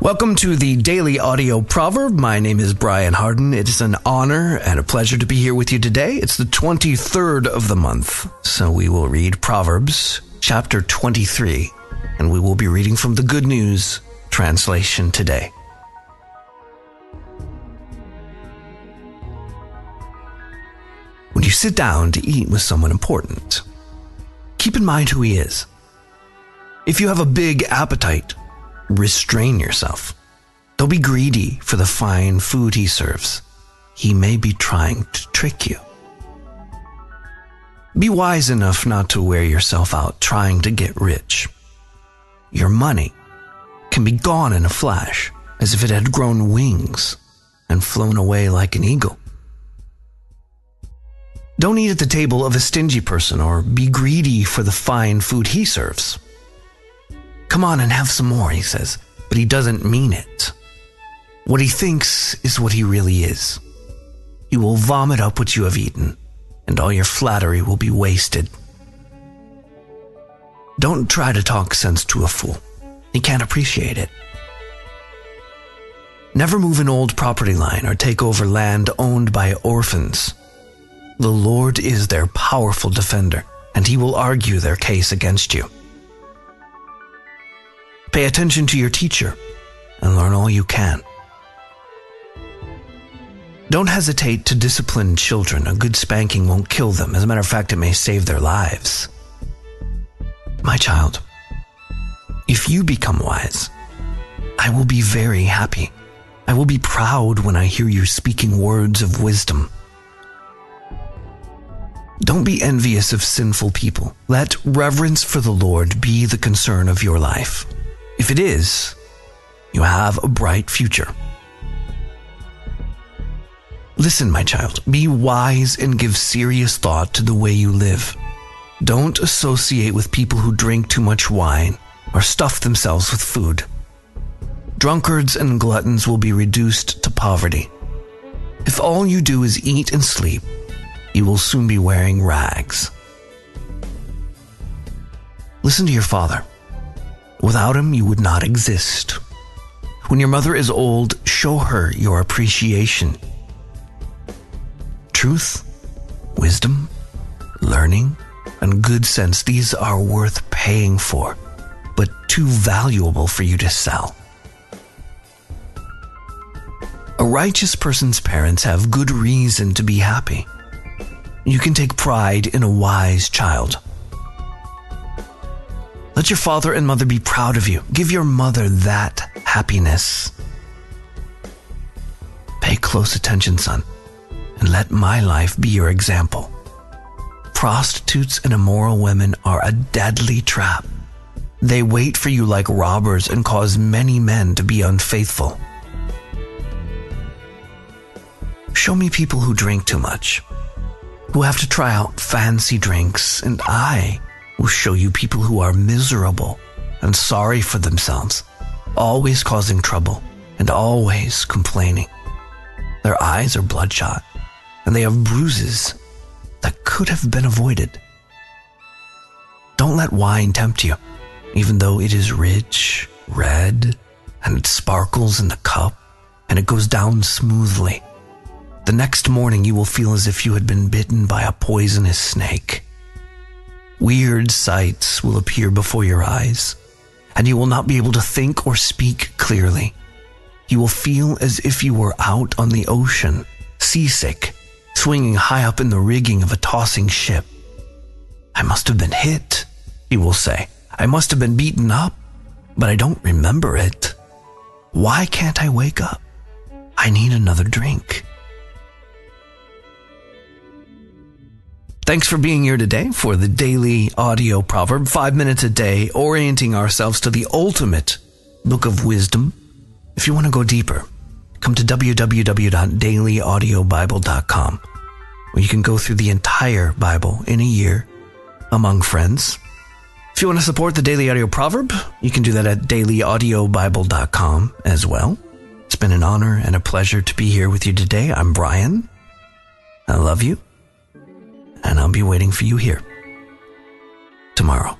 Welcome to the Daily Audio Proverb. My name is Brian Hardin. It is an honor and a pleasure to be here with you today. It's the 23rd of the month, so we will read Proverbs chapter 23, and we will be reading from the Good News translation today. When you sit down to eat with someone important, keep in mind who he is. If you have a big appetite, restrain yourself. Don't be greedy for the fine food he serves. He may be trying to trick you. Be wise enough not to wear yourself out trying to get rich. Your money can be gone in a flash, as if it had grown wings and flown away like an eagle. Don't eat at the table of a stingy person or be greedy for the fine food he serves. Come on and have some more, he says, but he doesn't mean it. What he thinks is what he really is. He will vomit up what you have eaten, and all your flattery will be wasted. Don't try to talk sense to a fool. He can't appreciate it. Never move an old property line or take over land owned by orphans. The Lord is their powerful defender, and he will argue their case against you. Pay attention to your teacher and learn all you can. Don't hesitate to discipline children. A good spanking won't kill them. As a matter of fact, it may save their lives. My child, if you become wise, I will be very happy. I will be proud when I hear you speaking words of wisdom. Don't be envious of sinful people. Let reverence for the Lord be the concern of your life. If it is, you have a bright future. Listen, my child, be wise and give serious thought to the way you live. Don't associate with people who drink too much wine or stuff themselves with food. Drunkards and gluttons will be reduced to poverty. If all you do is eat and sleep, you will soon be wearing rags. Listen to your father. Without him, you would not exist. When your mother is old, show her your appreciation. Truth, wisdom, learning, and good sense, these are worth paying for, but too valuable for you to sell. A righteous person's parents have good reason to be happy. You can take pride in a wise child. Let your father and mother be proud of you. Give your mother that happiness. Pay close attention, son, and let my life be your example. Prostitutes and immoral women are a deadly trap. They wait for you like robbers and cause many men to be unfaithful. Show me people who drink too much, who have to try out fancy drinks, and I will show you people who are miserable and sorry for themselves, always causing trouble and always complaining. Their eyes are bloodshot and they have bruises that could have been avoided. Don't let wine tempt you, even though it is rich, red, and it sparkles in the cup and it goes down smoothly. The next morning you will feel as if you had been bitten by a poisonous snake. Weird sights will appear before your eyes, and you will not be able to think or speak clearly. You will feel as if you were out on the ocean, seasick, swinging high up in the rigging of a tossing ship. I must have been hit, you will say. I must have been beaten up, but I don't remember it. Why can't I wake up? I need another drink. Thanks for being here today for the daily audio proverb, five minutes a day, orienting ourselves to the ultimate book of wisdom. If you want to go deeper, come to www.dailyaudiobible.com, where you can go through the entire Bible in a year among friends. If you want to support the Daily Audio Proverb, you can do that at dailyaudiobible.com as well. It's been an honor and a pleasure to be here with you today. I'm Brian. I love you I'll be waiting for you here tomorrow.